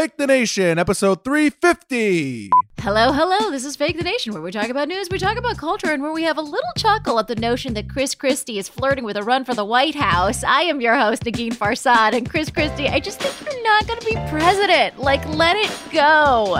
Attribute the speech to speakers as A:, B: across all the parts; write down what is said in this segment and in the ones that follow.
A: Fake the Nation, episode 350.
B: Hello, hello. This is Fake the Nation, where we talk about news, we talk about culture, and where we have a little chuckle at the notion that Chris Christie is flirting with a run for the White House. I am your host, Negin Farsad, and Chris Christie, I just think you're not going to be president. Like, let it go.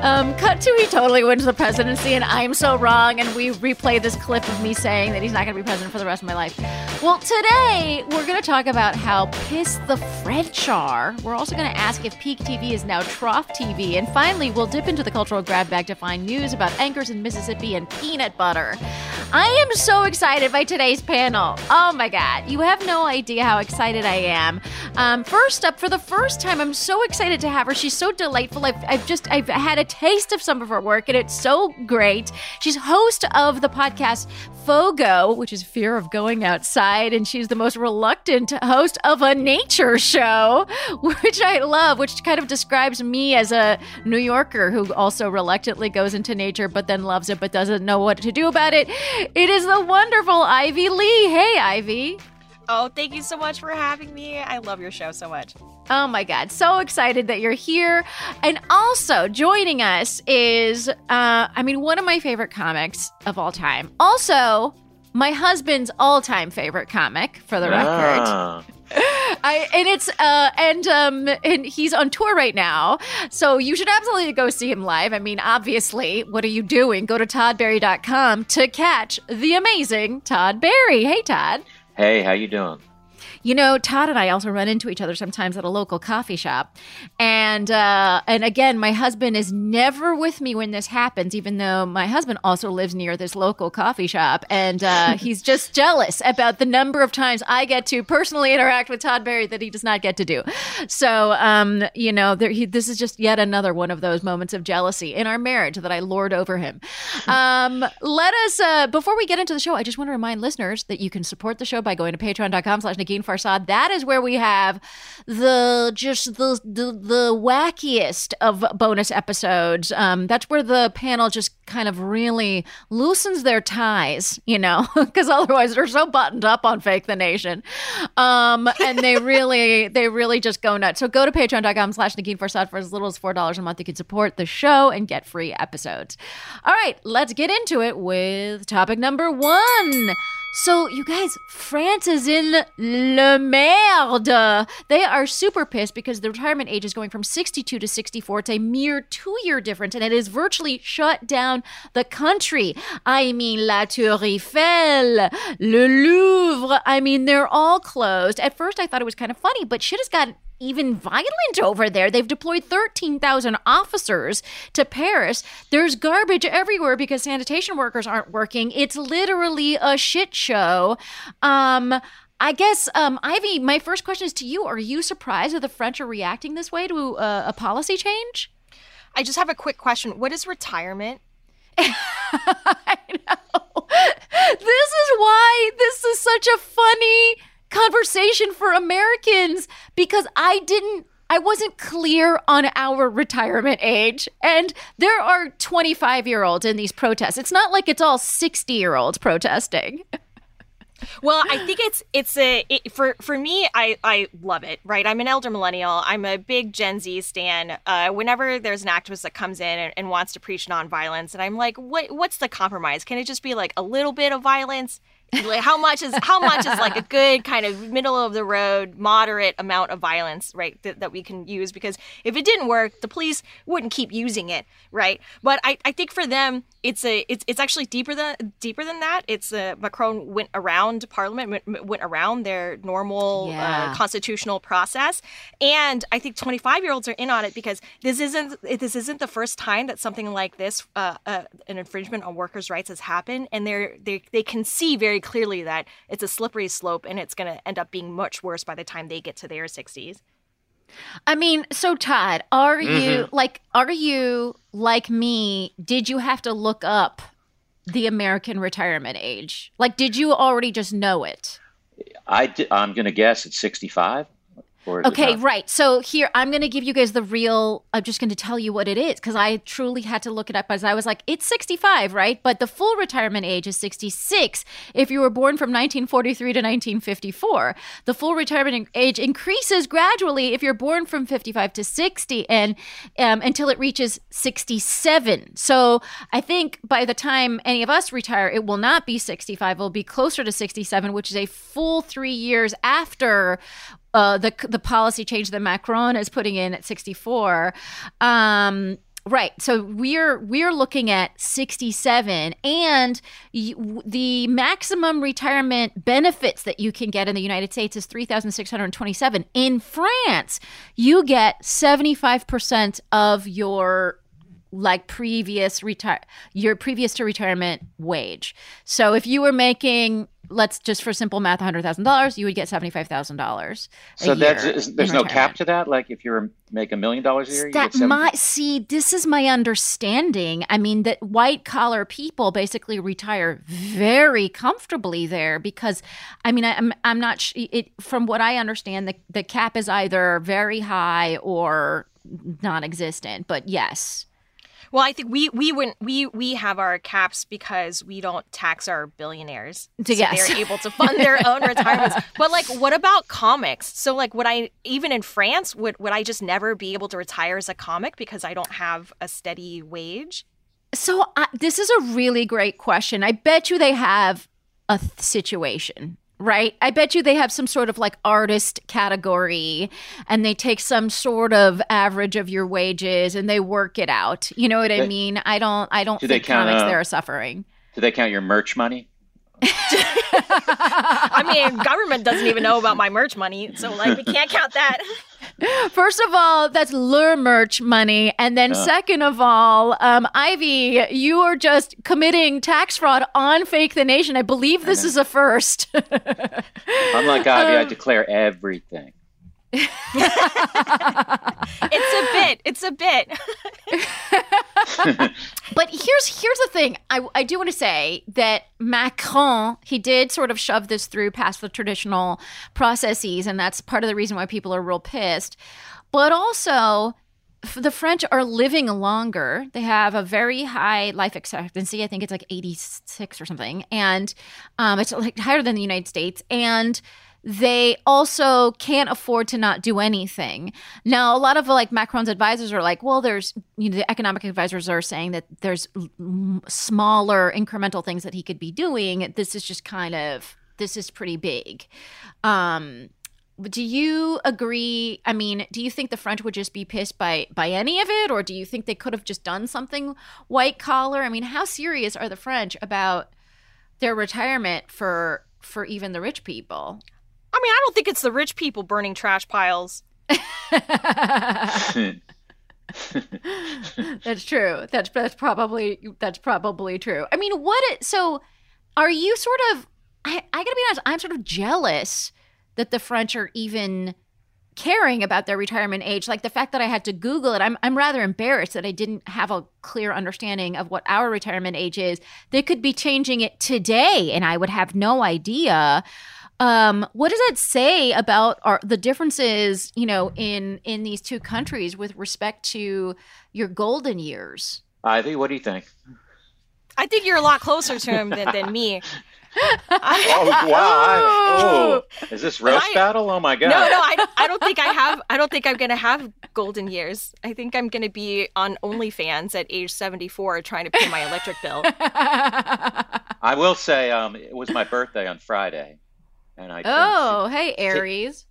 B: Um, cut to he totally wins the presidency, and I'm so wrong. And we replay this clip of me saying that he's not going to be president for the rest of my life. Well, today we're going to talk about how pissed the French are. We're also going to ask if Peak TV is now Trough TV, and finally we'll dip into the cultural grab bag to find news about anchors in Mississippi and peanut butter. I am so excited by today's panel. Oh my God, you have no idea how excited I am. Um, first up, for the first time, I'm so excited to have her. She's so delightful. I've, I've just I've had a taste of some of her work, and it's so great. She's host of the podcast FOGO, which is Fear of Going Outside, and she's the most reluctant host of a nature show, which I love, which kind of describes me as a New Yorker who also reluctantly goes into nature, but then loves it, but doesn't know what to do about it. It is the wonderful Ivy Le. Hey, Ivy.
C: Oh, thank you so much for having me. I love your show so much.
B: Oh my God. So excited that you're here. And also joining us is, uh, I mean, one of my favorite comics of all time. Also, my husband's all time favorite comic, for the record.
D: Ah.
B: I and it's uh and um and he's on tour right now. So you should absolutely go see him live. I mean, obviously, what are you doing? Go to toddbarry.com to catch the amazing Todd Barry. Hey Todd.
D: Hey, how you doing?
B: You know, Todd and I also run into each other sometimes at a local coffee shop, and uh, and again, my husband is never with me when this happens, even though my husband also lives near this local coffee shop, and uh, he's just jealous about the number of times I get to personally interact with Todd Barry that he does not get to do. So, um, you know, there, he, this is just yet another one of those moments of jealousy in our marriage that I lord over him. Um, let us uh, before we get into the show, I just want to remind listeners that you can support the show by going to Patreon.com/slash Farsad. That is where we have the just the the, the wackiest of bonus episodes. Um, that's where the panel just kind of really loosens their ties, you know, because otherwise they're so buttoned up on Fake the Nation. Um, and they really, they really just go nuts. So go to patreon.com slash Negin Farsad for as little as $4 a month. You can support the show and get free episodes. All right, let's get into it with topic number one. So, you guys, France is in le merde. They are super pissed because the retirement age is going from 62 to 64. It's a mere two year difference, and it has virtually shut down the country. I mean, La Tour Eiffel, Le Louvre. I mean, they're all closed. At first, I thought it was kind of funny, but shit has gotten even violent over there. They've deployed 13,000 officers to Paris. There's garbage everywhere because sanitation workers aren't working. It's literally a shit show. Um, I guess, um, Ivy, my first question is to you. Are you surprised that the French are reacting this way to uh, a policy change?
C: I just have a quick question. What is retirement?
B: I know. This is why this is such a funny conversation for Americans because I didn't I wasn't clear on our retirement age. And there are 25 year olds in these protests. It's not like it's all 60 year olds protesting.
C: Well, I think it's it's a it, for for me. I I love it. Right, I'm an elder millennial. I'm a big Gen Z stan. Uh, whenever there's an activist that comes in and, and wants to preach nonviolence, and I'm like, what what's the compromise? Can it just be like a little bit of violence? Like how much is how much is like a good kind of middle of the road moderate amount of violence right that, that we can use? Because if it didn't work the police wouldn't keep using it right? But i, I think for them it's a it's, it's actually deeper than deeper than that. It's a macron went around parliament went, went around their normal
B: Yeah.
C: uh, constitutional process. And i think 25 year olds are in on it because this isn't this isn't the first time that something like this uh, uh, an infringement on workers rights has happened. And they're they, they can see very clearly that it's a slippery slope and it's going to end up being much worse by the time they get to their 60s
B: I mean, so Todd, are you mm-hmm. like are you like me? Did you have to look up the American retirement age? Like did you already just know it?
D: I di- I'm going to guess it's 65. Or
B: Okay, right. So here, I'm going to give you guys the real. I'm just going to tell you what it is because I truly had to look it up as I was like, it's 65, right? But the full retirement age is 66 if you were born from 1943 to 1954. The full retirement age increases gradually if you're born from 55 to 60 and um, until it reaches 67. So I think by the time any of us retire, it will not be 65. It will be closer to 67, which is a full three years after uh, the the policy change that Macron is putting in at 64. Um, right. So we're we're looking at 67, and the maximum retirement benefits that you can get in the United States is 3,627. In France, you get 75 percent of your like previous retire your previous to retirement wage. So if you were making let's just for simple math $100,000, you would get $75,000.
D: So that's
B: year
D: is,
B: in
D: there's no cap to that. Like if you're make a million dollars a year, you
B: That my see, this is my understanding. I mean that white collar people basically retire very comfortably there because, I mean, I, I'm I'm not sh- it from what I understand the the cap is either very high or non-existent. But yes,
C: well i think we we wouldn't we we have our caps because we don't tax our billionaires. So
B: Yes.
C: they're able to fund their own retirements. But like what about comics? So like would i even in france would would i just never be able to retire as a comic because i don't have a steady wage?
B: So I, this is a really great question. I bet you they have a th- situation, right? I bet you they have some sort of like artist category and they take some sort of average of your wages and they work it out. You know what I mean? I don't I don't
D: Do they count,
B: comics
D: uh,
B: there are suffering.
D: Do they count your merch money?
C: i mean government doesn't even know about my merch money so like we can't count that
B: First of all, that's lure merch money. And then
D: Yeah.
B: second of all, um, Ivy, you are just committing tax fraud on Fake the Nation. I believe this is a first.
D: Unlike Ivy,
B: Um,
D: I declare everything.
C: It's a bit. It's a bit.
B: but here's here's the thing. I, I do want to say that Macron he did sort of shove this through past the traditional processes, and that's part of the reason why people are real pissed. But also, the French are living longer. They have a very high life expectancy. I think it's like 86 or something. And um, it's like higher than the United States. And they also can't afford to not do anything. Now, a lot of like Macron's advisors are like, well, there's, you know, the economic advisors are saying that there's smaller incremental things that he could be doing. This is just kind of, this is pretty big. Um, do you agree i mean do you think the french would just be pissed by by any of it or do you think they could have just done something white collar i mean how serious are the french about their retirement for for even the rich people
C: i mean i don't think it's the rich people burning trash piles
B: that's true that's that's probably that's probably true i mean what it, so are you sort of I, I gotta be honest i'm sort of jealous that the French are even caring about their retirement age. Like the fact that I had to Google it, I'm, I'm rather embarrassed that I didn't have a clear understanding of what our retirement age is. They could be changing it today, and I would have no idea. Um, what does that say about our, the differences, you know, in in these two countries with respect to your golden years?
D: Ivy, what do you think?
C: I think you're a lot closer to him than, than me
D: oh wow! I, oh, is this roast I, battle? Oh my god!
C: No, no, I, I don't think I have. I don't think I'm gonna have golden years. I think I'm gonna be on OnlyFans at age 74, trying to pay my electric bill.
D: I will say, um, it was my birthday on Friday, and I.
B: Oh, hey Aries!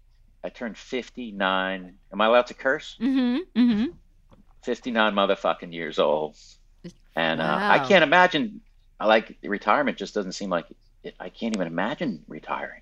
D: I turned 59. Am I allowed to curse?
B: Mm-hmm. Mm-hmm.
D: 59 motherfucking years old, and wow. uh, I can't imagine. I like retirement just doesn't seem like it, I can't even imagine retiring.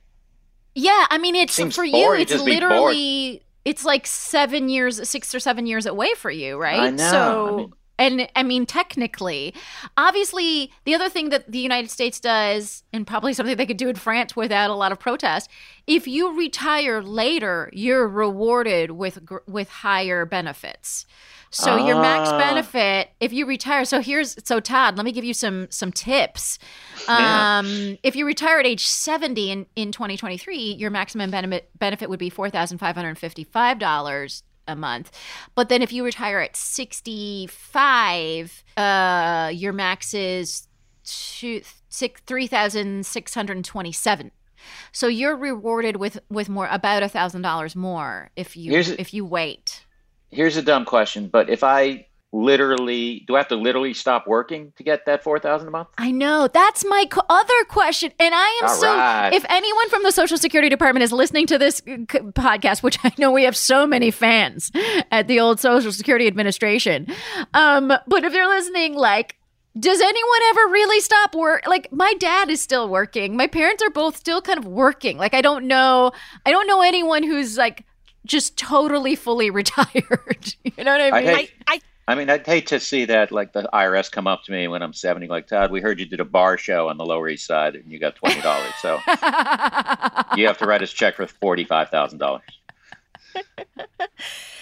B: Yeah, I mean, it's it for you. It's literally it's like seven years, six or seven years away for you, right?
D: I know.
B: So.
D: I mean,
B: and I mean, technically, obviously, the other thing that the United States does, and probably something they could do in France without a lot of protest, if you retire later, you're rewarded with with higher benefits. So your max ah. benefit if you retire. So here's so Todd, let me give you some some tips. Um, if you retire at age 70 in, in 2023, your maximum benefit benefit would be $4,555 a month. But then if you retire at 65, uh, your max is two, six, 3,627. So you're rewarded with with more about a thousand dollars more if you Here's, if you wait
D: here's a dumb question, but if I literally do I have to literally stop working to get that 4000 a month?
B: I know. That's my co- other question. And I am
D: All
B: so
D: right.
B: if anyone from the Social Security Department is listening to this c- podcast, which I know we have so many fans at the old Social Security Administration. Um, but if they're listening like does anyone ever really stop work? Like my dad is still working. My parents are both still kind of working. Like I don't know I don't know anyone who's like just totally fully retired. you know what I mean?
D: I, hate, I, I, mean, I'd hate to see that, like the IRS come up to me when I'm 70, like, Todd, we heard you did a bar show on the Lower East Side and you got $20. So you have to write us a check for $45,000.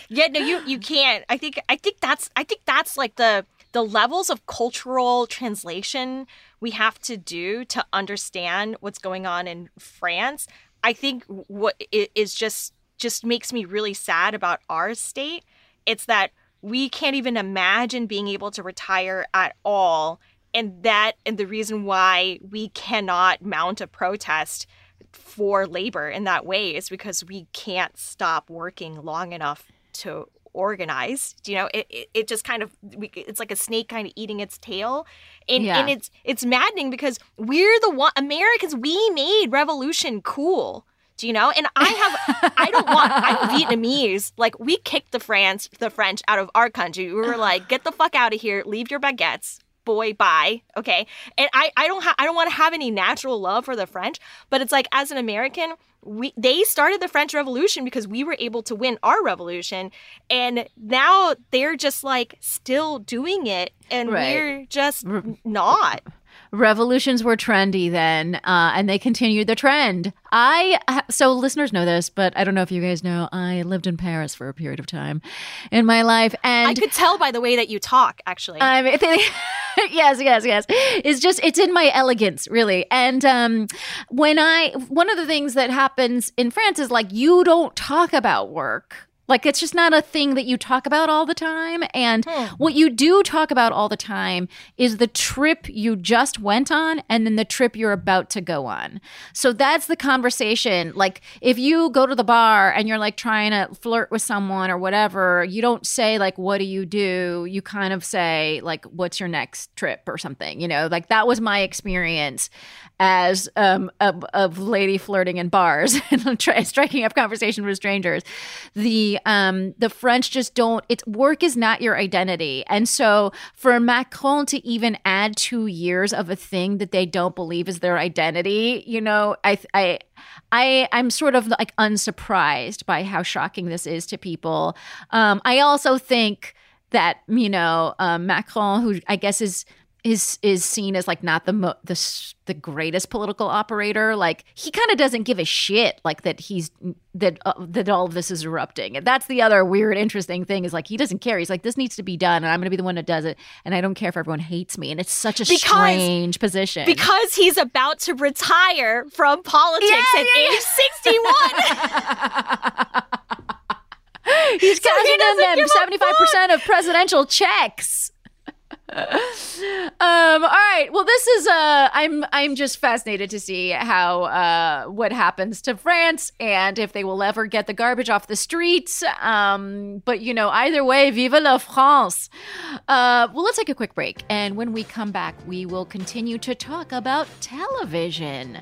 C: yeah, no, you, you can't. I think, I think that's, I think that's like the, the levels of cultural translation we have to do to understand what's going on in France. I think what is just just makes me really sad about our state. It's that we can't even imagine being able to retire at all. And that, and the reason why we cannot mount a protest for labor in that way is because we can't stop working long enough to organize you know it, it, it just kind of it's like a snake kind of eating its tail and, yeah. and it's it's maddening because we're the one americans we made revolution cool do you know? And I have, I don't want, I'm Vietnamese. Like, we kicked the France, the French out of our country. We were like, get the fuck out of here, leave your baguettes, boy, bye. Okay. And I, I don't have, I don't want to have any natural love for the French, but it's like, as an American, we they started the French Revolution because we were able to win our revolution, and now they're just like still doing it, and right. we're just not.
B: Revolutions were trendy then, uh, and they continued the trend. I so listeners know this, but I don't know if you guys know. I lived in Paris for a period of time in my life, and
C: I could tell by the way that you talk. Actually,
B: yes, yes, yes. It's just it's in my elegance, really. And um, when I one of the things that happens in France is like you don't talk about work like it's just not a thing that you talk about all the time. And hmm. what you do talk about all the time is the trip you just went on and then the trip you're about to go on. So that's the conversation. Like if you go to the bar and you're like trying to flirt with someone or whatever, you don't say like what do you do? You kind of say like what's your next trip or something, you know? Like that was my experience as um of, of lady flirting in bars and striking up conversation with strangers. The um the French just don't it's work is not your identity. And so for Macron to even add 2 years of a thing that they don't believe is their identity, you know, I I I I'm sort of like unsurprised by how shocking this is to people. Um I also think that, you know, um, Macron who I guess is is is seen as like not the mo- the the greatest political operator. Like he kind of doesn't give a shit like that he's that uh, that all of this is erupting. And that's the other weird interesting thing is like he doesn't care. He's like this needs to be done and I'm going to be the one that does it and I don't care if everyone hates me. And it's such a because, strange position.
C: Because he's about to retire from politics yeah, at yeah, age 61.
B: He's so cashing in them 75% of presidential checks um all right. Well this is uh i'm i'm just fascinated to see how uh what happens to france and if they will ever get the garbage off the streets. Um but you know either way vive la france. Uh well let's take a quick break. And when we come back we will continue to talk about television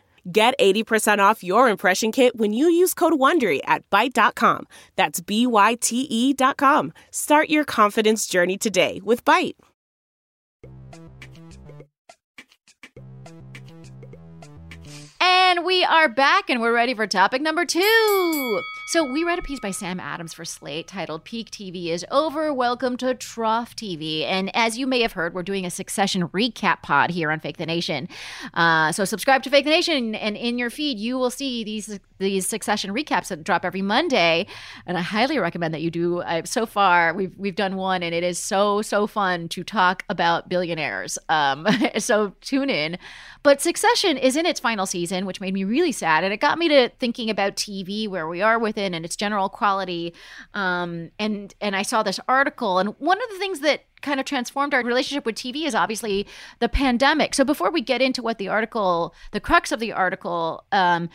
E: Get 80% off your impression kit when you use code WONDERY at Byte.com. That's B-Y-T-E dot com. Start your confidence journey today with Byte.
B: And we are back and we're ready for topic number two. So we read a piece by Sam Adams for Slate titled Peak TV is Over. Welcome to Trough TV. And as you may have heard, we're doing a succession recap pod here on Fake the Nation. Uh, so subscribe to Fake the Nation and in your feed, you will see these these succession recaps that drop every Monday. And I highly recommend that you do. Uh, so far, we've we've done one and it is so, so fun to talk about billionaires. Um, so tune in. But Succession is in its final season, which made me really sad. And it got me to thinking about TV, where we are with and its general quality. Um, and and I saw this article, and one of the things that kind of transformed our relationship with TV is obviously the pandemic. So before we get into what the article, the crux of the article, um,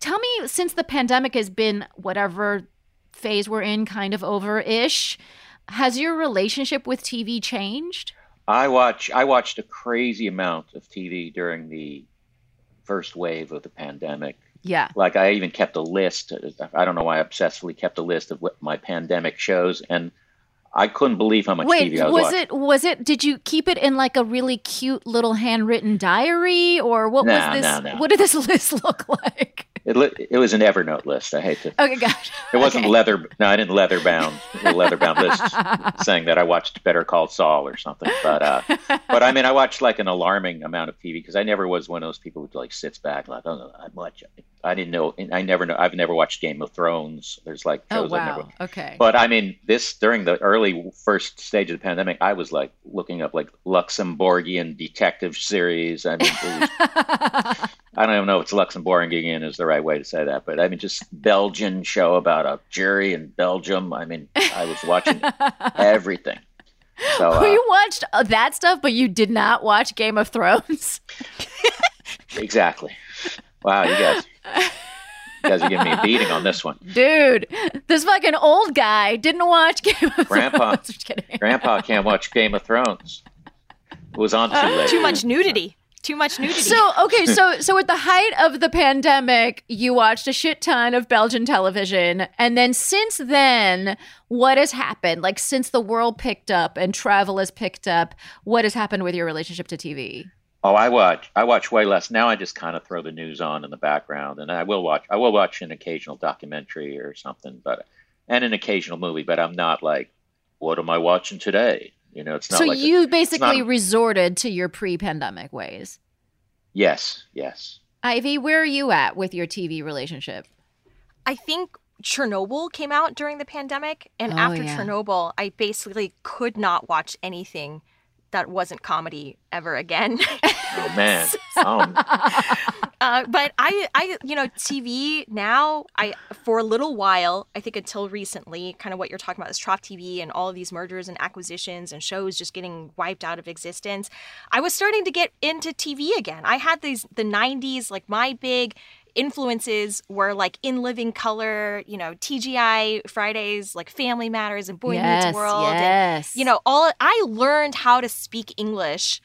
B: tell me since the pandemic has been whatever phase we're in, kind of over ish, has your relationship with TV changed?
D: I watch. I watched a crazy amount of TV during the first wave of the pandemic.
B: Yeah.
D: Like I even kept a list. I don't know why I obsessively kept a list of what my pandemic shows, and I couldn't believe how much
B: Wait,
D: TV I was,
B: was
D: watching.
B: it was it did you keep it in like a really cute little handwritten diary or what
D: No,
B: was this
D: no, no.
B: what did this list look like?
D: It, li- it was an Evernote list. I hate to.
B: Okay, gosh.
D: It wasn't
B: Okay.
D: leather. No, I didn't leather bound. A leather bound list saying that I watched Better Call Saul or something. But uh, but I mean, I watched like an alarming amount of TV because I never was one of those people who like sits back like, oh, I watch. I didn't know. I never know. I've never watched Game of Thrones. There's like
B: Oh
D: shows I've never.
B: wow. Okay.
D: But I mean, this during the early first stage of the pandemic, I was like looking up like Luxembourgian detective series. I mean, I don't even know if it's Luxembourgian is the right way to say that, but I mean, just Belgian show about a jury in Belgium. I mean, I was watching everything. So uh,
B: you watched uh, that stuff, but you did not watch Game of Thrones.
D: exactly. Wow, you guys, you guys are giving me a beating on this one.
B: Dude, this fucking old guy didn't watch Game of
D: Grandpa.
B: Thrones. Just.
D: Grandpa can't watch Game of Thrones. It was on too late.
C: Too much nudity. Too much nudity.
B: So okay, so so at the height of the pandemic, you watched a shit ton of Belgian television, and then since then, what has happened? Like since the world picked up and travel has picked up, what has happened with your relationship to TV?
D: Oh, I watch. I watch way less now. I just kind of throw the news on in the background, and I will watch. I will watch an occasional documentary or something, but and an occasional movie. But I'm not like, what am I watching today? You know, it's not
B: So
D: like
B: you
D: it's
B: basically
D: not-
B: resorted to your pre-pandemic ways.
D: yes, yes.
B: Ivy, where are you at with your TV relationship?
C: I think Chernobyl came out during the pandemic, and
B: Oh,
C: after
B: yeah.
C: Chernobyl, I basically could not watch anything that wasn't comedy ever again.
D: Oh man. Oh,
C: uh, but I, I, you know, TV now. I for a little while, I think until recently, kind of what you're talking about is Trough TV and all of these mergers and acquisitions and shows just getting wiped out of existence. I was starting to get into TV again. I had these the '90s, like my big influences were like in living color you know tgi fridays like family matters and boy
B: yes,
C: meets world and
B: yes.
C: you know all i learned how to speak english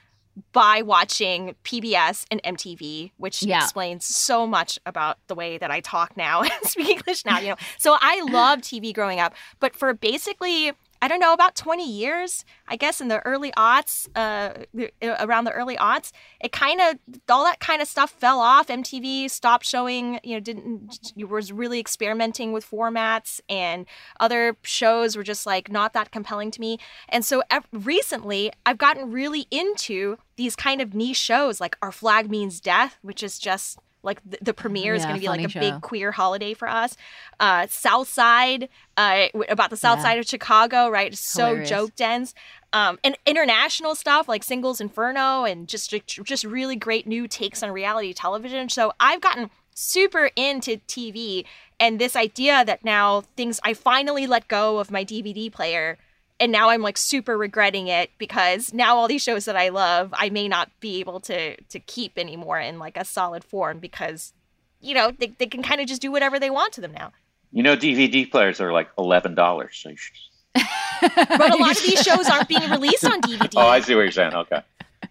C: by watching pbs and mtv which
B: Yeah.
C: explains so much about the way that i talk now and speak english now you know so i loved tv growing up but for basically I don't know, about 20 years, I guess in the early aughts, uh, around the early aughts, it kind of, all that kind of stuff fell off. MTV stopped showing, you know, didn't, was really experimenting with formats and other shows were just like not that compelling to me. And so ev- recently, I've gotten really into these kind of niche shows like Our Flag Means Death, which is just like the, the premiere is
B: Yeah,
C: going to be like a
B: show.
C: big queer holiday for us. Uh, South Side, uh, about the South
B: Yeah.
C: Side of Chicago, right? So
B: Hilarious.
C: joke dens. Um, and international stuff like Singles Inferno and just just really great new takes on reality television. So I've gotten super into TV and this idea that now things I finally let go of my DVD player and now I'm like super regretting it because now all these shows that I love I may not be able to to keep anymore in like a solid form because you know they, they can kind of just do whatever they want to them now.
D: you know, DVD players are like eleven dollars. So you should.
C: But a lot of these shows aren't being released on DVD.
D: Oh, I see what you're saying. Okay.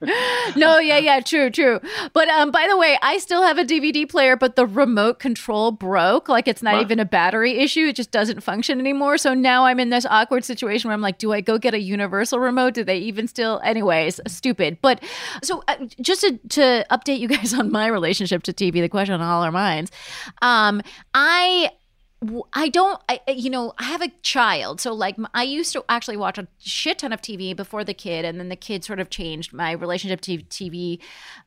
B: no, yeah, yeah, true, true. But um, by the way, I still have a DVD player, but the remote control broke. Like it's not
D: Wow.
B: even a battery issue; it just doesn't function anymore. So now I'm in this awkward situation where I'm like, do I go get a universal remote? Do they even still? Anyways, stupid. But so uh, just to, to update you guys on my relationship to TV, the question on all our minds. Um, I I don't, I, you know, I have a child. So, like, I used to actually watch a shit ton of TV before the kid, and then the kid sort of changed my relationship to TV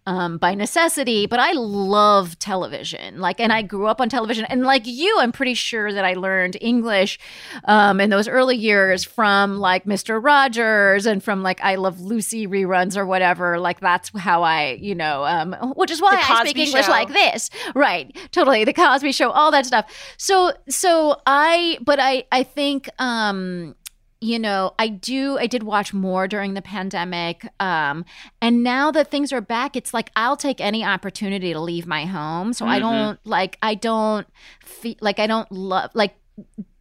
B: um, by necessity. But I love television. Like, and I grew up on television. And like you, I'm pretty sure that I learned English um, in those early years from like Mr. Rogers and from like I Love Lucy reruns or whatever. Like, that's how I, you know, um, which is why I speak English
C: Show.
B: like this. Right. Totally. The Cosby Show, all that stuff. So so I, but I, I think, um, you know, I do, I did watch more during the pandemic. Um, and now that things are back, it's like I'll take any opportunity to leave my home. So I
D: Mhm.
B: don't like, I don't feel like I don't love, like,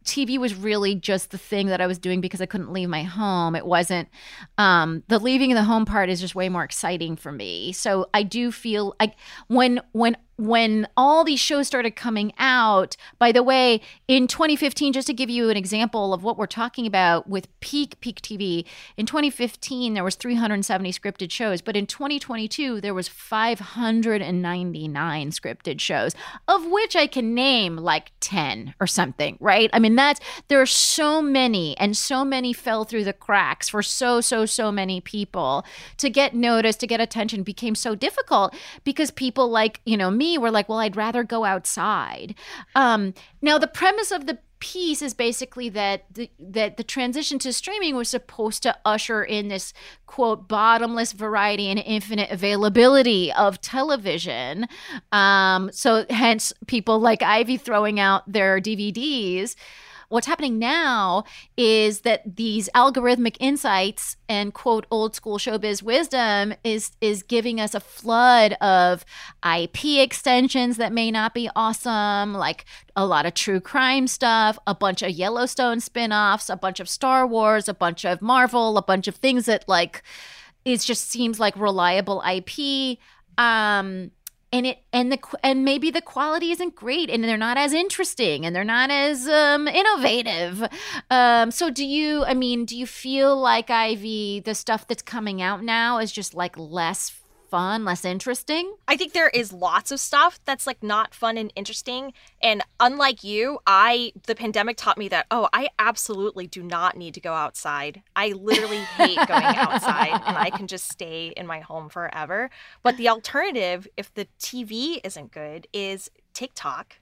B: TV was really just the thing that I was doing because I couldn't leave my home. It wasn't um the leaving the home part is just way more exciting for me. So I do feel like when when when all these shows started coming out, by the way, in 2015, just to give you an example of what we're talking about with peak peak TV, in 2015 there was 370 scripted shows, but in 2022 there was 599 scripted shows, of which I can name like 10 or something, right? I mean that's there are so many and so many fell through the cracks for so so so many people to get noticed, to get attention became so difficult because people like, you know, me were like, well, I'd rather go outside. Um, now, the premise of the piece is basically that the, that the transition to streaming was supposed to usher in this quote bottomless variety and infinite availability of television um, so hence people like ivy throwing out their dvds What's happening now is that these algorithmic insights and quote old school showbiz wisdom is is giving us a flood of IP extensions that may not be awesome, like a lot of true crime stuff, a bunch of Yellowstone spin-offs, a bunch of Star Wars, a bunch of Marvel, a bunch of things that like it just seems like reliable IP. Um and it and the and maybe the quality isn't great and they're not as interesting and they're not as um innovative. Um so do you i mean do you feel like ivy the stuff that's coming out now is just like less fun less interesting
C: I think there is lots of stuff that's like not fun and interesting. And unlike you, I the pandemic taught me that oh, I absolutely do not need to go outside. I literally hate going outside and I can just stay in my home forever. But the alternative, if the TV isn't good, is TikTok.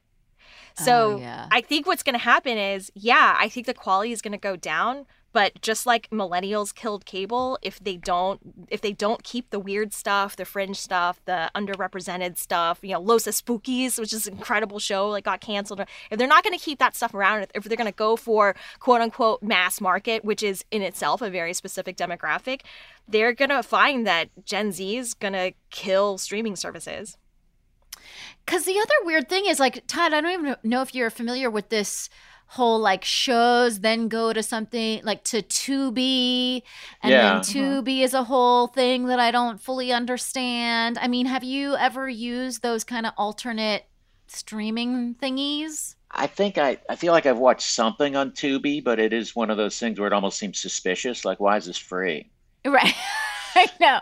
C: So
B: Oh, yeah.
C: I think what's going to happen is, yeah, I think the quality is going to go down. But just like millennials killed cable, if they don't, if they don't keep the weird stuff, the fringe stuff, the underrepresented stuff, you know, Los Espookys, which is an incredible show, like got canceled. If they're not going to keep that stuff around, if they're going to go for quote unquote mass market, which is in itself a very specific demographic, they're going to find that Gen Z is going to kill streaming services.
B: Because the other weird thing is like Todd, I don't even know if you're familiar with this whole like shows, then go to something like to Tubi, and
D: Yeah.
B: then Tubi is a whole thing that I don't fully understand. I mean, have you ever used those kind of alternate streaming thingies?
D: I think I, I feel like I've watched something on Tubi, but it is one of those things where it almost seems suspicious. Like, why is this free?
B: Right. I know.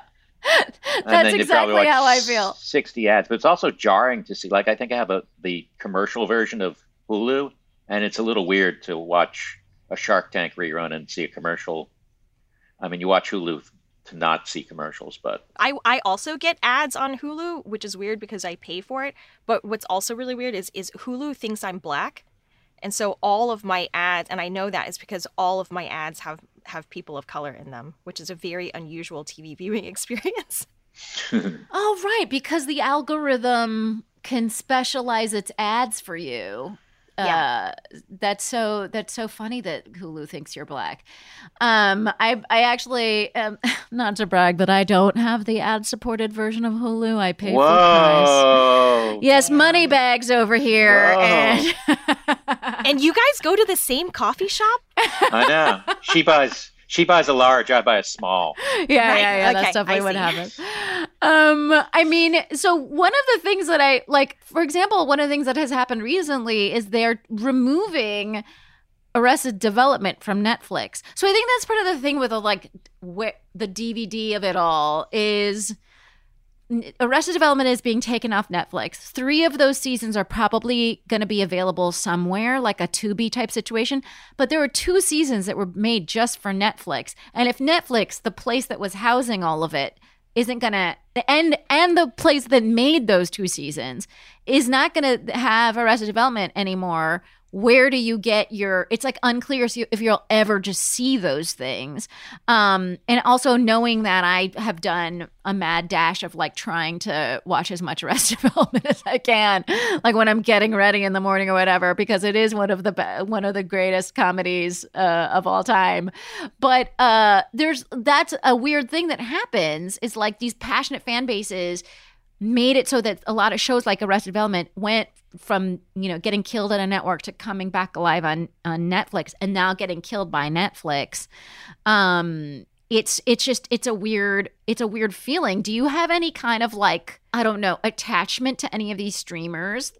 B: That's exactly how I feel.
D: 60 ads, but it's also jarring to see. Like, I think I have a the commercial version of Hulu, and it's a little weird to watch a Shark Tank rerun and see a commercial. I mean, you watch Hulu to not see commercials, but
C: I I also get ads on Hulu, which is weird because I pay for it. But what's also really weird is is Hulu thinks I'm black, and so all of my ads, and I know that is because all of my ads have have people of color in them, which is a very unusual TV viewing experience.
B: Oh, right, because the algorithm can specialize its ads for you.
C: Yeah.
B: Uh, that's so that's so funny that Hulu thinks you're black. Um, I I actually um, not to brag, but I don't have the ad supported version of Hulu. I pay full price.
D: whoa,
B: Yes, money bags over here,
D: Whoa.
B: and
C: and you guys go to the same coffee shop?
D: I know. She buys she buys a large, I buy a small.
B: yeah,
C: Right,
B: yeah, yeah.
C: okay,
B: That's definitely
C: I
B: what
C: see.
B: Um, I mean, so one of the things that I like, for example, one of the things that has happened recently is they're removing Arrested Development from Netflix. So I think that's part of the thing with the like the DVD of it all is. Arrested Development is being taken off Netflix. Three of those seasons are probably going to be available somewhere, like a Tubi type situation. But there were two seasons that were made just for Netflix. And if Netflix, the place that was housing all of it, isn't to and and the place that made those two seasons is not to have Arrested Development anymore, where do you get your it's like unclear if you'll ever just see those things. Um and also knowing that i have done a mad dash of like trying to watch as much Arrested Development as i can like when i'm getting ready in the morning or whatever because it is one of the be- one of the greatest comedies uh, of all time. But uh there's that's a weird thing that happens is like these passionate fan bases made it so that a lot of shows like Arrested Development went from you know getting killed at a network to coming back alive on on Netflix and now getting killed by Netflix. Um, it's it's just it's a weird it's a weird feeling. Do you have any kind of like I don't know attachment to any of these streamers?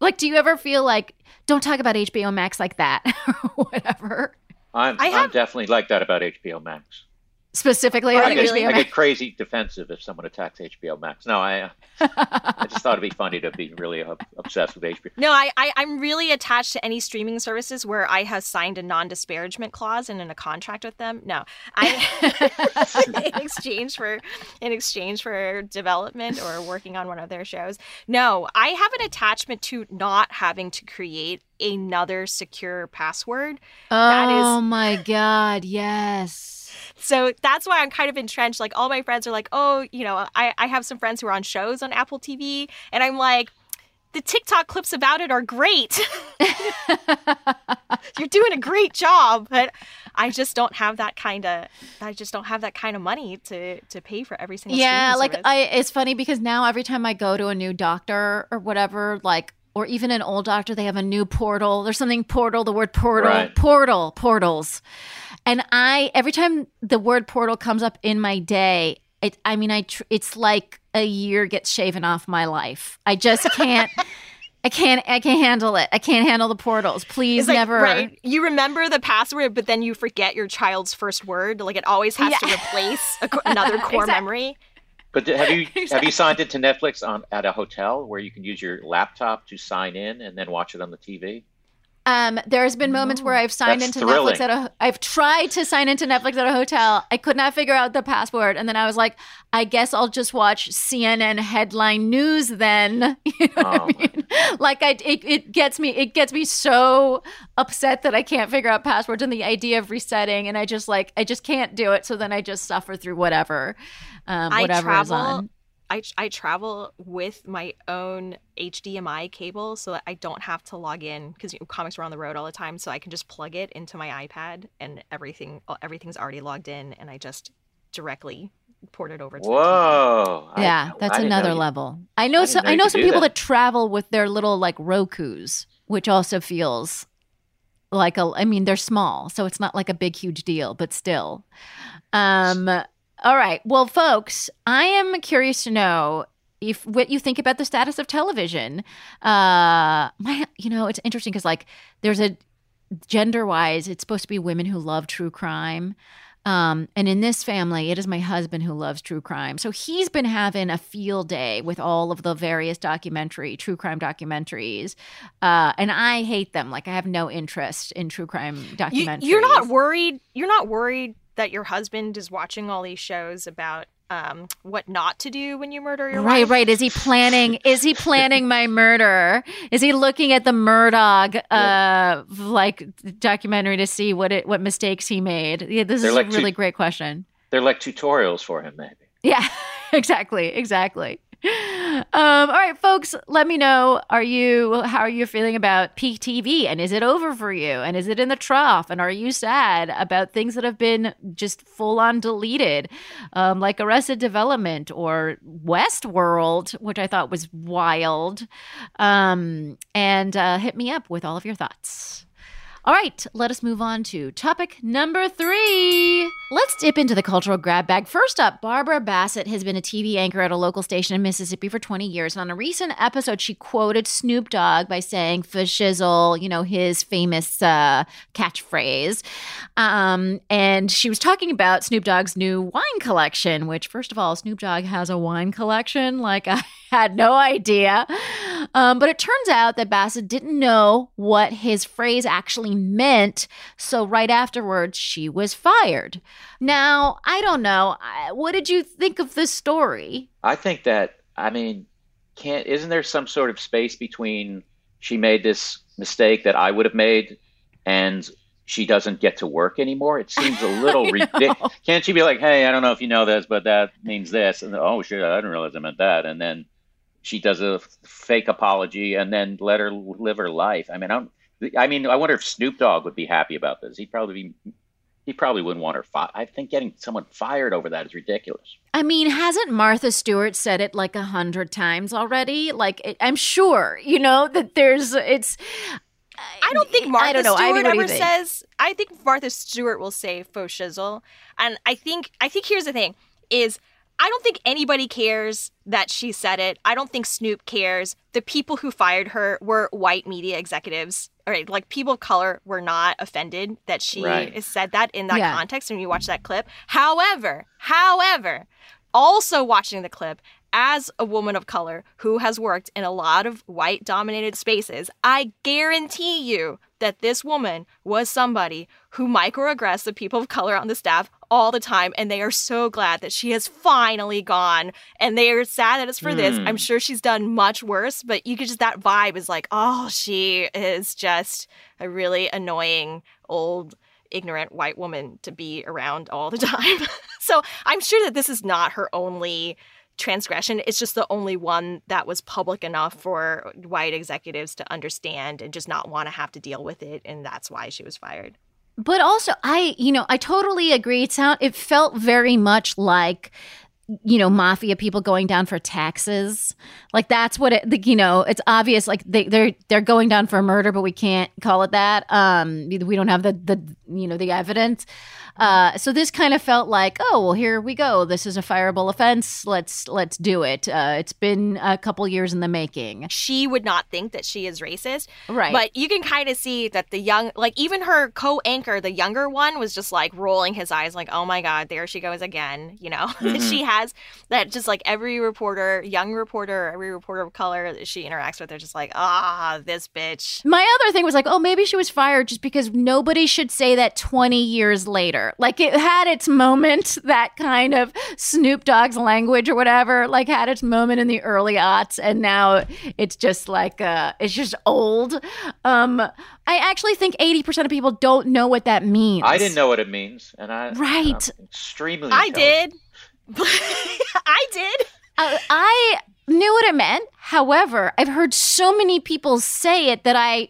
B: Like, do you ever feel like don't talk about HBO Max like that or whatever?
D: I'm, I have, I'm definitely like that about HBO Max
B: specifically
D: I get, I get, crazy defensive if someone attacks HBO Max. No, I uh, I just thought it'd be funny to be really obsessed with HBO.
C: No, I, I am really attached to any streaming services where I have signed a non-disparagement clause and in a contract with them. No, I in exchange for in exchange for development or working on one of their shows. No, I have an attachment to not having to create another secure password.
B: Oh my god, yes
C: so that's why I'm kind of entrenched. Like all my friends are like, oh, you know, I, I have some friends who are on shows on Apple TV, and I'm like, the TikTok clips about it are great. You're doing a great job, but I just don't have that kind of I just don't have that kind of money to to pay for every single
B: Yeah, like
C: service.
B: I it's funny because now every time I go to a new doctor or whatever, like or even an old doctor, they have a new portal. There's something portal, the word portal, right. portal, portals. And I, every time the word portal comes up in my day, it, I mean, I, tr- it's like a year gets shaven off my life. I just can't. I can't. I can't handle it. I can't handle the portals. Please, like, never. Right.
C: You remember the password, but then you forget your child's first word. Like it always has yeah. to replace a, another core exactly. memory.
D: But have you exactly. have you signed into Netflix on at a hotel where you can use your laptop to sign in and then watch it on the TV?
B: Um, there's been moments where I've signed That's into thrilling. Netflix at a. I've tried to sign into Netflix at a hotel. I could not figure out the password, and then I was like, I guess I'll just watch CNN headline news then. You know oh. what I mean? Like I, it, it gets me. It gets me so upset that I can't figure out passwords and the idea of resetting, and I just like I just can't do it. So then I just suffer through whatever, um, whatever
C: I
B: travel, is on.
C: I, I travel with my own HDMI cable so that I don't have to log in because you know, comics are on the road all the time. So I can just plug it into my iPad and everything everything's already logged in, and I just directly port it over to
D: Whoa!
B: yeah, that's another level. I know. I so, I know some people that. that travel with their little like Roku's, which also feels like a. I mean, they're small, so it's not like a big, huge deal, but still. Um, all right. Well, folks, I am curious to know if what you think about the status of television. Uh, my, you know, it's interesting because like there's a gender wise, it's supposed to be women who love true crime. Um, and in this family, it is my husband who loves true crime. So he's been having a field day with all of the various documentary, true crime documentaries. Uh, and I hate them. Like I have no interest in true crime documentaries.
C: You, you're not worried. You're not worried that your husband is watching all these shows about um, what not to do when you murder your
B: right,
C: wife.
B: Right, Is he planning? is he planning my murder? Is he looking at the Murdaugh uh, like documentary to see what it what mistakes he made? Yeah, this they're is like a really tu- great question.
D: They're like tutorials for him, maybe.
B: Yeah, exactly, exactly. Um, all right, folks, let me know. Are you how are you feeling about peak TV? And is it over for you? And is it in the trough? And are you sad about things that have been just full on deleted, um, like Arrested Development or Westworld, which I thought was wild? Um, and uh, hit me up with all of your thoughts. All right, let us move on to topic number three. Let's dip into the cultural grab bag. First up, Barbara Bassett has been a TV anchor at a local station in Mississippi for 20 years. And on a recent episode, she quoted Snoop Dogg by saying, for shizzle, you know, his famous uh, catchphrase. Um, and she was talking about Snoop Dogg's new wine collection, which, first of all, Snoop Dogg has a wine collection. Like, I had no idea. Um, but it turns out that Bassett didn't know what his phrase actually meant. So right afterwards, she was fired. Now, I don't know. What did you think of this story?
D: I think that, I mean, can't, isn't there some sort of space between she made this mistake that I would have made, and she doesn't get to work anymore. It seems a little ridiculous. Can't she be like, "Hey, I don't know if you know this, but that means this," and oh shit, I didn't realize I meant that, and then she does a fake apology and then let her live her life. I mean, I'm, I mean, I wonder if Snoop Dogg would be happy about this. He'd probably be he probably wouldn't want her fired. I think getting someone fired over that is ridiculous.
B: I mean, hasn't Martha Stewart said it like a hundred times already? Like, it, I'm sure, you know, that there's, it's.
C: I don't think Martha
B: I don't know.
C: Stewart
B: Ivy, what
C: ever
B: think?
C: says. I think Martha Stewart will say faux shizzle, and I think I think here's the thing: is I don't think anybody cares that she said it. I don't think Snoop cares. The people who fired her were white media executives. All right, like people of color were not offended that she
D: Right.
C: said that in that
B: Yeah.
C: context when you watch that clip. However, however, also watching the clip as a woman of color who has worked in a lot of white dominated spaces, I guarantee you that this woman was somebody who microaggressed the people of color on the staff all the time and they are so glad that she has finally gone and they are sad that it's for this.
D: Hmm.
C: i'm sure she's done much worse but you could just that vibe is like oh she is just a really annoying old ignorant white woman to be around all the time. So i'm sure that this is not her only transgression. It's just the only one that was public enough for white executives to understand and just not want to have to deal with it and that's why she was fired
B: But also, I, you know, I totally agree. It sound it felt very much like you know mafia people going down for taxes. Like that's what it like, you know it's obvious like they, they're they're going down for murder but we can't call it that. Um we don't have the the you know the evidence uh so this kind of felt like oh well here we go this is a fireable offense let's let's do it uh it's been a couple years in the making
C: she would not think that she is racist
B: right
C: But you can kind of see that the young, like even her co-anchor, the younger one, was just like rolling his eyes, like, "Oh my god, there she goes again." You know, she has that. Just like every reporter, young reporter, every reporter of color that she interacts with, they're just like, "Ah, this bitch."
B: My other thing was like, oh, maybe she was fired just because nobody should say that 20 years later. Like it had its moment, that kind of Snoop Dogg's language or whatever, like had its moment in the early aughts. And now it's just like, uh, it's just old. Um, I actually think 80% of people don't know what that means.
D: I didn't know what it means, and I
B: Right.
D: I'm extremely.
C: I
D: intelligent.
C: did. I did.
B: Uh, I knew what it meant. However, I've heard so many people say it that I,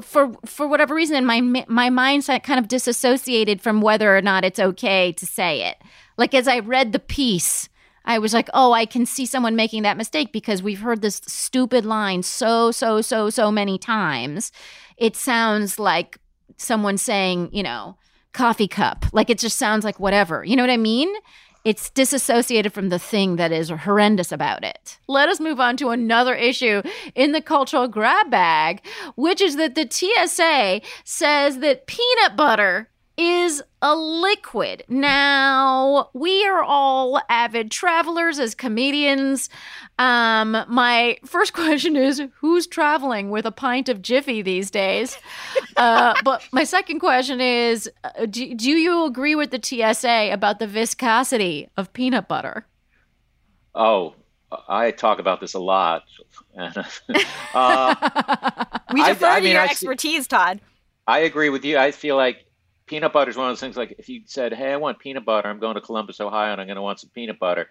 B: for for whatever reason, my my mindset kind of disassociated from whether or not it's okay to say it. Like as I read the piece, I was like, oh, I can see someone making that mistake because we've heard this stupid line so so so so many times. It sounds like someone saying, you know, coffee cup. Like it just sounds like whatever. You know what I mean? It's disassociated from the thing that is horrendous about it. Let us move on to another issue in the cultural grab bag, which is that the TSA says that peanut butter is a liquid. Now, we are all avid travelers as comedians. Um, my first question is who's traveling with a pint of Jiffy these days? Uh, but my second question is uh, do, do you agree with the TSA about the viscosity of peanut butter?
D: Oh, I talk about this a lot. uh,
C: We
D: I-
C: defer
D: I
C: to
D: mean,
C: your
D: I see-
C: expertise, Todd.
D: I agree with you. I feel like peanut butter is one of those things. Like if you said, "Hey, I want peanut butter. I'm going to Columbus, Ohio, and I'm going to want some peanut butter,"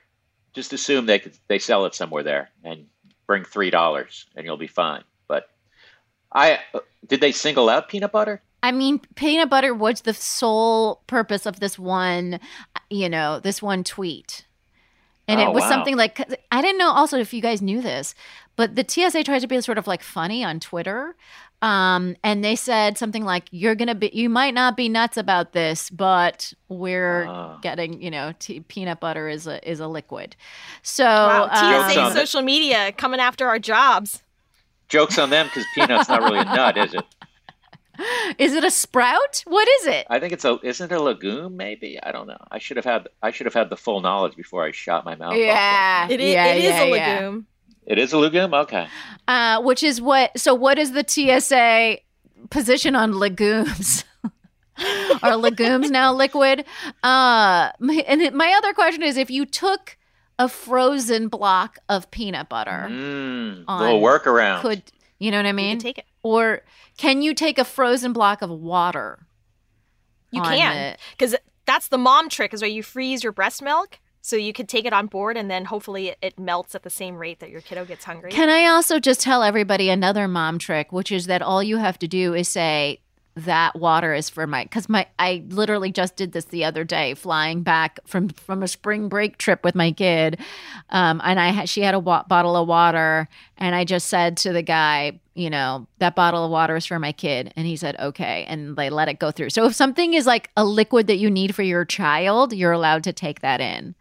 D: just assume they could they sell it somewhere there and bring three dollars, and you'll be fine. But I did they single out peanut butter?
B: I mean, peanut butter was the sole purpose of this one, you know, this one tweet. And
D: Oh,
B: it was
D: wow.
B: something like I didn't know also if you guys knew this, but the TSA tries to be sort of like funny on Twitter. Um, and they said something like, you're going to be, you might not be nuts about this, but we're
D: Ah.
B: getting, you know, t- peanut butter is a, is a liquid. So,
C: Wow,
B: um,
C: TSA
D: on it.
C: social media coming after our jobs.
D: Jokes on them because peanut's not really a nut, is it?
B: is it a sprout? What is it?
D: I think it's a isn't it a legume? Maybe I don't know. I should have had I should have had the full knowledge before I shot my mouth. off.
B: Yeah.
C: It is,
B: yeah,
C: it is
B: yeah,
C: a
B: yeah.
C: legume.
D: It is a legume. Okay.
B: uh, which is what so what is the tsa position on legumes are legumes now liquid uh my, and my other question is if you took a frozen block of peanut butter
D: Mm,
B: on-
D: little workaround.
B: could you know what i
C: You
B: mean
C: can take it.
B: or can you take a frozen block of water?
C: You can because that's the mom trick is where you freeze your breast milk so you could take it on board and then hopefully it, melts at the same rate that your kiddo gets hungry.
B: Can I also just tell everybody another mom trick, which is that all you have to do is say that water is for my because my I literally just did this the other day, flying back from from a spring break trip with my kid, um, and I had she had a wa- bottle of water, and I just said to the guy, you know, that bottle of water is for my kid, and he said okay, and they let it go through. So if something is like a liquid that you need for your child, you're allowed to take that in.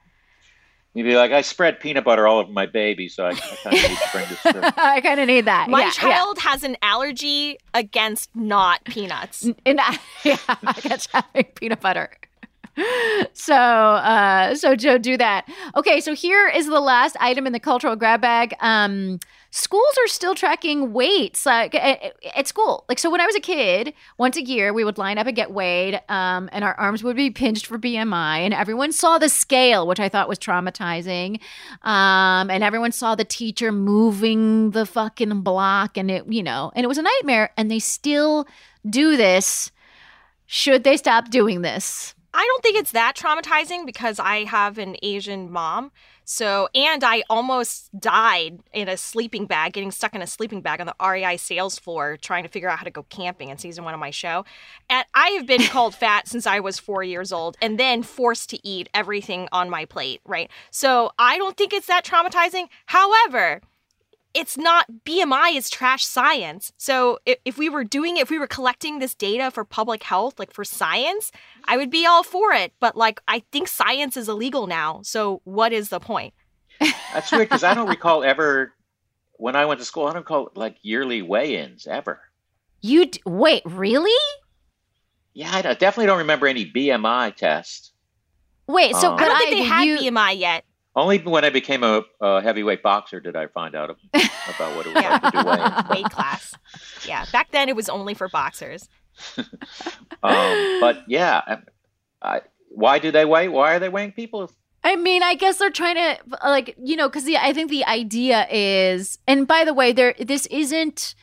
D: You'd be like, I spread peanut butter all over my baby, so I, I kind of need to bring this through.
B: I kind of need that.
C: My
B: Yeah, yeah.
C: child has an allergy against not peanuts.
B: and I, yeah, I guess having peanut butter. So, uh, so Joe, do that. Okay, so here is the last item in the cultural grab bag. Um, schools are still tracking weights like at, at school. Like, so when I was a kid, once a year we would line up and get weighed, um, and our arms would be pinched for BMI, and everyone saw the scale, which I thought was traumatizing. Um, and everyone saw the teacher moving the fucking block, and it, you know, and it was a nightmare. And they still do this. Should they stop doing this?
C: I don't think it's that traumatizing because I have an Asian mom. So, and I almost died in a sleeping bag, getting stuck in a sleeping bag on the REI sales floor trying to figure out how to go camping in season one of my show. And I have been called fat since I was four years old and then forced to eat everything on my plate, right? So, I don't think it's that traumatizing. However, it's not BMI is trash science. So if, if we were doing if we were collecting this data for public health, like for science, I would be all for it. But like I think science is illegal now. So what is the point?
D: That's weird because I don't recall ever, when I went to school, I don't recall like yearly weigh ins ever.
B: You d- wait, really?
D: Yeah, I don't- definitely don't remember any BMI test.
B: Wait, so
D: um,
B: but
C: I don't think they had
B: you,
C: BMI yet.
D: Only when I became a, a heavyweight boxer did I find out about what it was like to do weigh-ins.
C: Weight class. Yeah. Back then it was only for boxers.
D: Um, but yeah, I, I, why do they weigh? Why are they weighing people?
B: I mean, I guess they're trying to like you know because I think the idea is, and by the way, there this isn't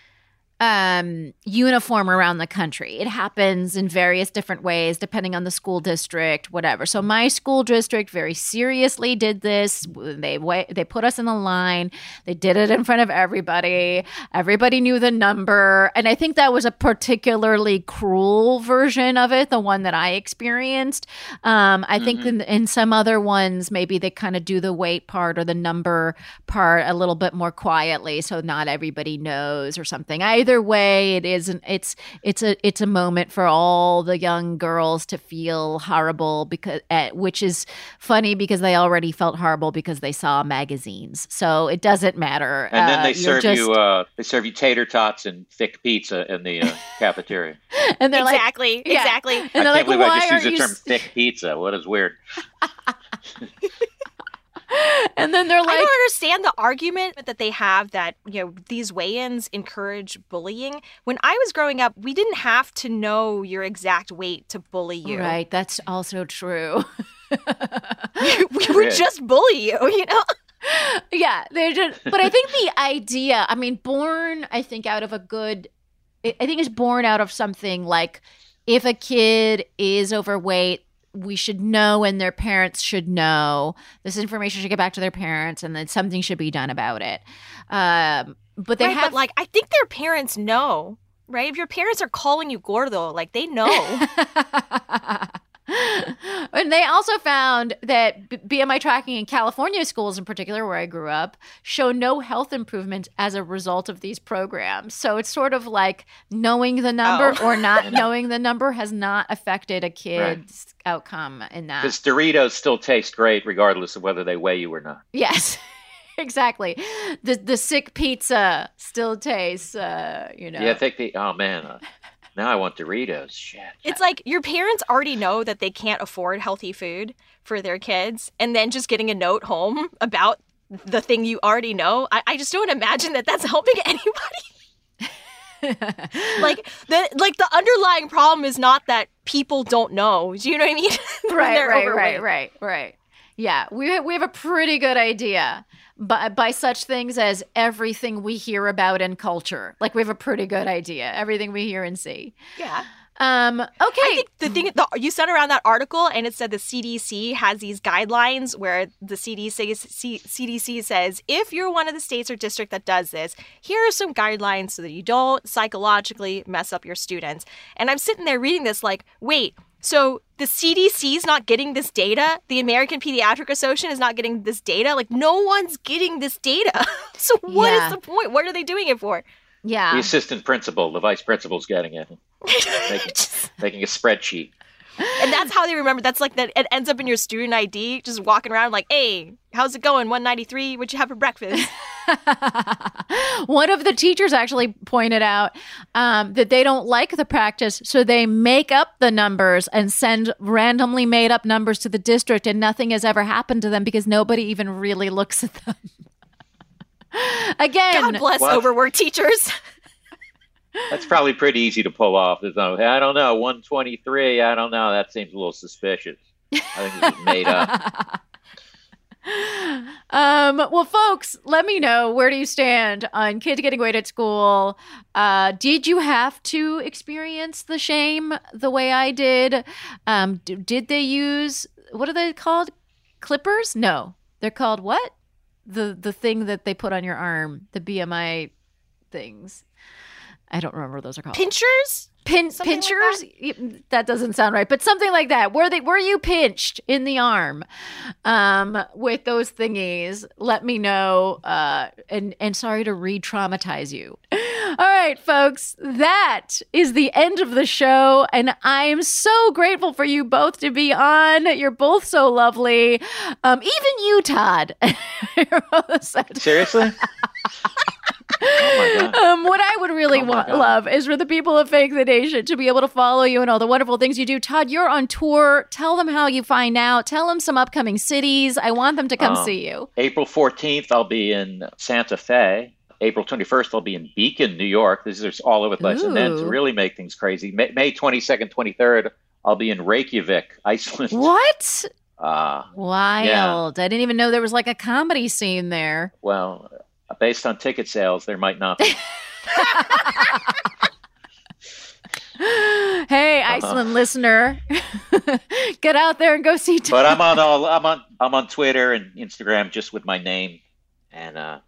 B: um uniform around the country. It happens in various different ways depending on the school district, whatever. So my school district very seriously did this. They they put us in the line. They did it in front of everybody. Everybody knew the number, and I think that was a particularly cruel version of it, the one that I experienced. Um, I think in, in some other ones, maybe they kind of do the weight part or the number part a little bit more quietly, so not everybody knows or something. Either way, it isn't. It's it's a it's a moment for all the young girls to feel horrible because, uh, which is funny because they already felt horrible because they saw magazines. So it doesn't matter.
D: And then
B: Uh,
D: they
B: you're
D: serve
B: just-
D: you uh, they serve you tater tots and thick pizza in the uh, cafeteria.
B: and they're like,
C: exactly.
B: yeah.
C: Exactly.
B: and
D: I
B: they're
D: can't
B: like,
D: believe
B: why
D: I just used the term
B: s-"
D: thick pizza. What is weird?
B: And then they're like, I
C: don't understand the argument that they have that you know these weigh-ins encourage bullying. When I was growing up, we didn't have to know your exact weight to bully you.
B: right? That's also true.
C: we would just bully you, you know.
B: yeah, they're just. But I think the idea. I mean, born. I think out of a good. I think it's born out of something like, if a kid is overweight. We should know, and their parents should know. This information should get back to their parents, and then something should be done about it. Um, but they
C: right,
B: have
C: but like I think their parents know, right? If your parents are calling you gordo, like they know.
B: and they also found that B- BMI tracking in California schools, in particular, where I grew up, show no health improvement as a result of these programs. So it's sort of like knowing the number
C: Oh.
B: or not knowing the number has not affected a kid's outcome in that.
D: Because Doritos still taste great regardless of whether they weigh you or not.
B: Yes. Exactly. The the sick pizza still tastes uh, you know.
D: Yeah, I think the oh man, uh, now I want Doritos. Shit.
C: it's like your parents already know that they can't afford healthy food for their kids, and then just getting a note home about the thing you already know. I, I just don't imagine that that's helping anybody. like the like the underlying problem is not that people don't know. Do you know what I mean? When
B: right,
C: they're
B: right,
C: overweight.
B: right, right, right. Yeah, we we have a pretty good idea by by such things as everything we hear about in culture. Like we have a pretty good idea everything we hear and see.
C: Yeah.
B: Um. Okay.
C: I think the thing the, you sent around that article, and it said the CDC has these guidelines where the CDC C, CDC says if you're one of the states or district that does this, here are some guidelines so that you don't psychologically mess up your students. And I'm sitting there reading this like, wait. So the CDC is not getting this data. The American Pediatric Association is not getting this data. Like no one's getting this data. so what is
B: Yeah.
C: the point? What are they doing it for?
B: Yeah.
D: The assistant principal, the vice principal's getting it, making, making a spreadsheet.
C: And that's how they remember. That's like that. It ends up in your student ID, just walking around like, "Hey, how's it going? 193. What'd you have for breakfast?"
B: One of the teachers actually pointed out um, that they don't like the practice, so they make up the numbers and send randomly made up numbers to the district, and nothing has ever happened to them because nobody even really looks at them. Again,
C: God bless
D: What?
C: overworked teachers.
D: That's probably pretty easy to pull off. I don't know, 123. I don't know. That seems a little suspicious. I think this is made up.
B: Um, well, folks, let me know where do you stand on kids getting weight at school? Uh, did you have to experience the shame the way I did? Um, d- did they use what are they called? Clippers? No, they're called what? The the thing that they put on your arm, the BMI things. I don't remember what those are called.
C: Pinchers?
B: Pin-
C: Something like
B: pinchers? That? doesn't sound right, but something like that. Were they were you pinched in the arm um, with those thingies? Let me know. Uh, and and sorry to re-traumatize you. All right, folks, that is the end of the show, and I am so grateful for you both to be on. You're both so lovely. Um, even you, Todd. You're both so-
D: Seriously? oh
B: um, what I would really
D: Oh
B: want, love is for the people of Fake the Nation to be able to follow you and all the wonderful things you do. Todd, you're on tour. Tell them how you find out. Tell them some upcoming cities. I want them to come
D: Um,
B: see you.
D: April 14th, I'll be in Santa Fe. April 21st, I'll be in Beacon, New York. This is all over the place. And then to really make things crazy, May, May 22nd, 23rd, I'll be in Reykjavik, Iceland.
B: What?
D: Uh,
B: Wild. I didn't even know there was like a comedy scene there.
D: well, based on ticket sales, there might not be.
B: Hey, Iceland listener, get out there and go see Todd.
D: but I'm on all I'm on I'm on Twitter and Instagram just with my name. And uh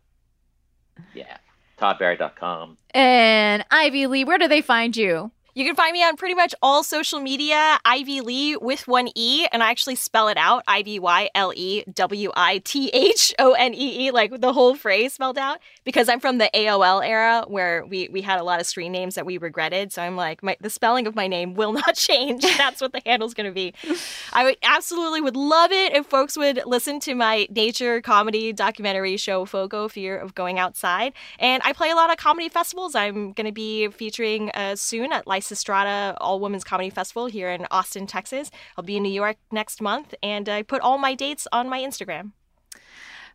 D: yeah, toddbarry.com.
B: And Ivy Le, where do they find you?
C: You can find me on pretty much all social media, Ivy Le with one E, and I actually spell it out I V Y L E W I T H O N E E, like the whole phrase spelled out, because I'm from the AOL era where we, we had a lot of screen names that we regretted. So I'm like, my, the spelling of my name will not change. That's what the handle's going to be. I would absolutely would love it if folks would listen to my nature comedy documentary show, FOGO Fear of Going Outside. And I play a lot of comedy festivals. I'm going to be featuring uh, soon at Lysistrata All Women's Comedy Festival here in Austin, Texas. I'll be in New York next month, and I put all my dates on my Instagram.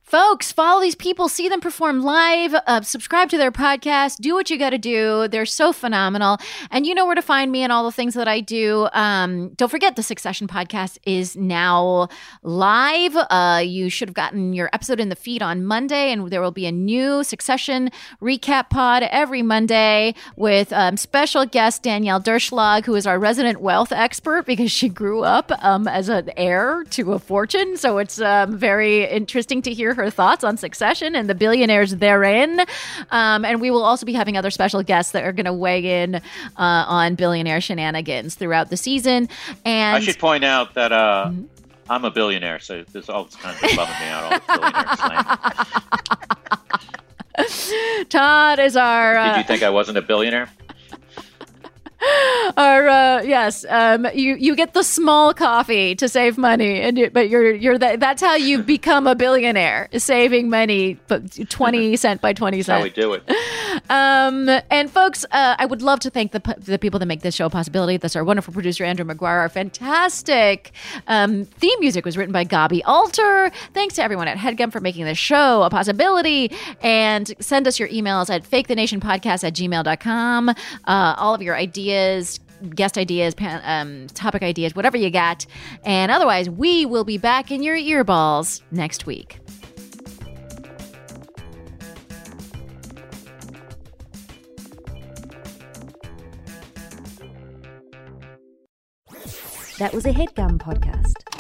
B: Folks, follow these people, see them perform live, uh, subscribe to their podcast, do what you got to do. They're so phenomenal. And you know where to find me and all the things that I do. Um, don't forget, the Succession podcast is now live. Uh, you should have gotten your episode in the feed on Monday, and there will be a new Succession recap pod every Monday with um, special guest Danielle Derschlag, who is our resident wealth expert because she grew up um, as an heir to a fortune. So it's um, very interesting to hear her thoughts on Succession and the billionaires therein. Um, and we will also be having other special guests that are going to weigh in uh, on billionaire shenanigans throughout the season. And
D: I should point out that uh,
B: Mm-hmm.
D: I'm a billionaire, so this all this kind of bumming me out. All this billionaire.
B: Todd is our.
D: Did
B: Uh,
D: you think I wasn't a billionaire?
B: Or uh, yes, um, you you get the small coffee to save money, and you, but you're you're that, that's how you become a billionaire, saving money, but twenty cent by twenty
D: That's how we do it.
B: Um, and folks, uh, I would love to thank the the people that make this show a possibility. That's our wonderful producer Andrew McGuire. Our fantastic um, theme music was written by Gaby Alter. Thanks to everyone at Headgum for making this show a possibility. And send us your emails at fakethenationpodcast at gmail.com. Uh, all of your ideas, guest ideas, um, topic ideas, whatever you got. And otherwise, we will be back in your earballs next week.
F: That was a headgum podcast.